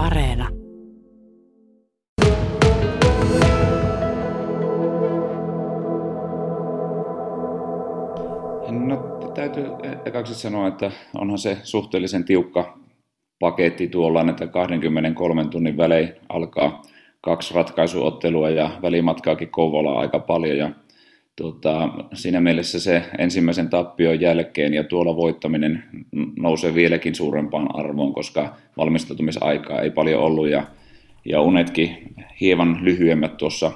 Areena. No täytyy ekaksi sanoa, että onhan se suhteellisen tiukka paketti tuolla, että 23 tunnin välein alkaa kaksi ratkaisuottelua ja välimatkaakin Kouvolaa aika paljon ja tota, siinä mielessä se ensimmäisen tappion jälkeen ja tuolla voittaminen nousee vieläkin suurempaan arvoon, koska valmistautumisaikaa ei paljon ollut ja, ja unetkin hieman lyhyemmät tuossa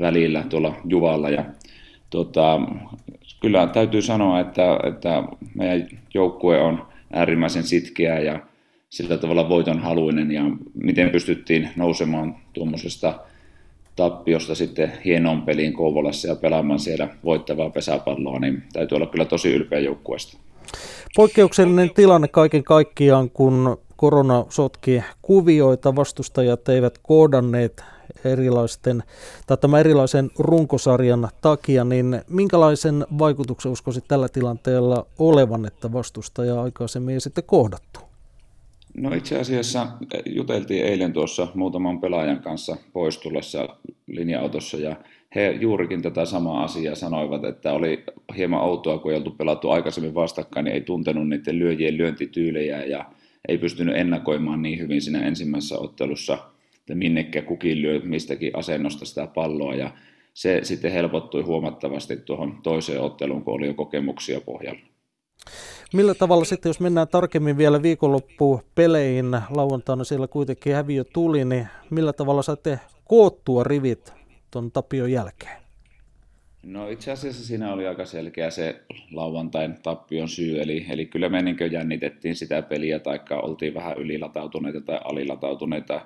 välillä tuolla Juvalla. Ja tota, kyllä täytyy sanoa, että, että meidän joukkue on äärimmäisen sitkeä ja sillä tavalla voitonhaluinen ja miten pystyttiin nousemaan tuommoisesta tappiosta sitten hienoon peliin Kouvolassa ja pelaamaan siellä voittavaa pesäpalloa, niin täytyy olla kyllä tosi ylpeä joukkueesta. Poikkeuksellinen tilanne kaiken kaikkiaan, kun korona sotki kuvioita, vastustajat eivät koodanneet erilaisten, tai tämän erilaisen runkosarjan takia, niin minkälaisen vaikutuksen uskoisit tällä tilanteella olevan, että vastustaja aikaisemmin ei sitten kohdattu? No itse asiassa juteltiin eilen tuossa muutaman pelaajan kanssa poistulessa linja-autossa ja he juurikin tätä samaa asiaa sanoivat, että oli hieman outoa, kun ei oltu pelattu aikaisemmin vastakkain, niin ei tuntenut niiden lyöjien lyöntityylejä ja ei pystynyt ennakoimaan niin hyvin siinä ensimmäisessä ottelussa, että minnekä kukin lyö mistäkin asennosta sitä palloa ja se sitten helpottui huomattavasti tuohon toiseen otteluun, kun oli jo kokemuksia pohjalla. Millä tavalla sitten, jos mennään tarkemmin vielä viikonloppuun peleihin, lauantaina siellä kuitenkin häviö tuli, niin millä tavalla saatte koottua rivit tuon tapion jälkeen? No itse asiassa siinä oli aika selkeä se lauantain tappion syy, eli, eli kyllä me niin jännitettiin sitä peliä, tai oltiin vähän ylilatautuneita tai alilatautuneita.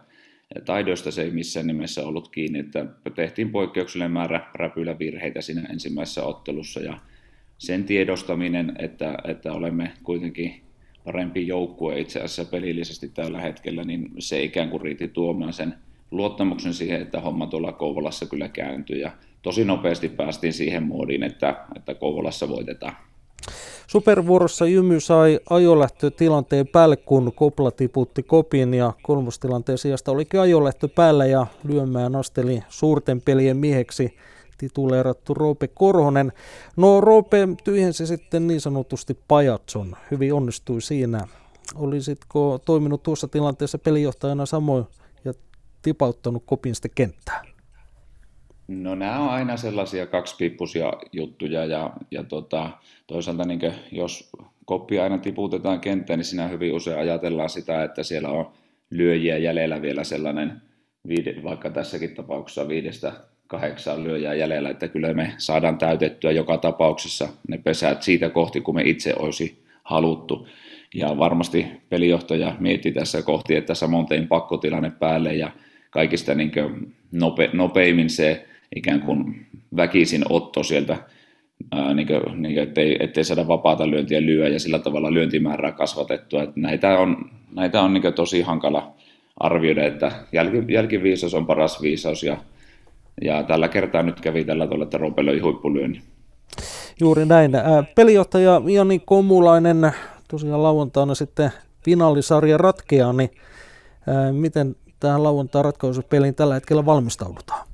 Taidoista se ei missään nimessä ollut kiinni, että tehtiin poikkeuksellinen määrä räpylä virheitä siinä ensimmäisessä ottelussa, ja sen tiedostaminen, että, että olemme kuitenkin parempi joukkue itse asiassa pelillisesti tällä hetkellä, niin se ikään kuin riitti tuomaan sen luottamuksen siihen, että homma tuolla Kouvolassa kyllä kääntyy. Ja tosi nopeasti päästiin siihen moodiin, että, että Kouvolassa voitetaan. Supervuorossa Jymy sai ajolähtötilanteen päälle, kun Kopla tiputti kopin ja kolmostilanteen sijasta olikin ajolähtö päällä ja lyömään asteli suurten pelien mieheksi tituleerattu Roope Korhonen. No Roope tyhjensi sitten niin sanotusti pajatson, hyvin onnistui siinä. Olisitko toiminut tuossa tilanteessa pelijohtajana samoin ja tipauttanut kopin sitten kenttään? No nämä on aina sellaisia kaksipiippusia juttuja ja, ja tota, toisaalta niin jos koppi aina tiputetaan kenttään, niin siinä hyvin usein ajatellaan sitä, että siellä on lyöjiä jäljellä vielä sellainen, vaikka tässäkin tapauksessa viidestä kahdeksan lyöjää jäljellä, että kyllä me saadaan täytettyä joka tapauksessa ne pesät siitä kohti, kun me itse olisi haluttu. Ja varmasti pelijohtaja mietti tässä kohti, että samoin tein pakkotilanne päälle ja kaikista niin nope, nopeimmin se ikään kuin väkisin otto sieltä, niin kuin, niin kuin, ettei, ettei saada vapaata lyöntiä lyö ja sillä tavalla lyöntimäärää kasvatettua. Että näitä on, näitä on niin tosi hankala arvioida, että jälki, jälkiviisaus on paras viisaus ja ja tällä kertaa nyt kävi tällä tavalla, että Roope löi huippulyönnin. Juuri näin. Pelijohtaja Jani Komulainen tosiaan lauantaina sitten finaalisarja ratkeaa, niin miten tähän lauantain ratkaisupeliin tällä hetkellä valmistaudutaan?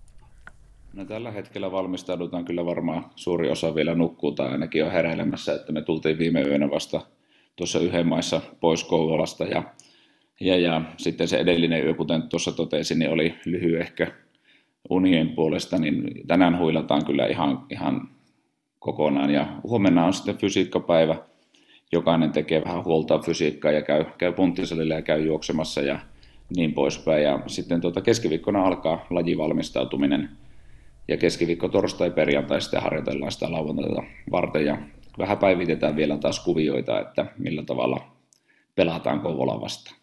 No tällä hetkellä valmistaudutaan kyllä varmaan suuri osa vielä nukkuu tai ainakin on heräilemässä, että me tultiin viime yönä vasta tuossa yhden maissa pois Kouvolasta ja, ja, ja sitten se edellinen yö, kuten tuossa totesin, niin oli lyhyehkö unien puolesta, niin tänään huilataan kyllä ihan, ihan kokonaan. Ja huomenna on sitten fysiikkapäivä. Jokainen tekee vähän huolta fysiikkaa ja käy, käy punttisalilla ja käy juoksemassa ja niin poispäin. Ja sitten tuota keskiviikkona alkaa lajivalmistautuminen. Ja keskiviikko, torstai, perjantai sitten harjoitellaan sitä lauantaita varten. Ja vähän päivitetään vielä taas kuvioita, että millä tavalla pelataan Kouvola vastaan.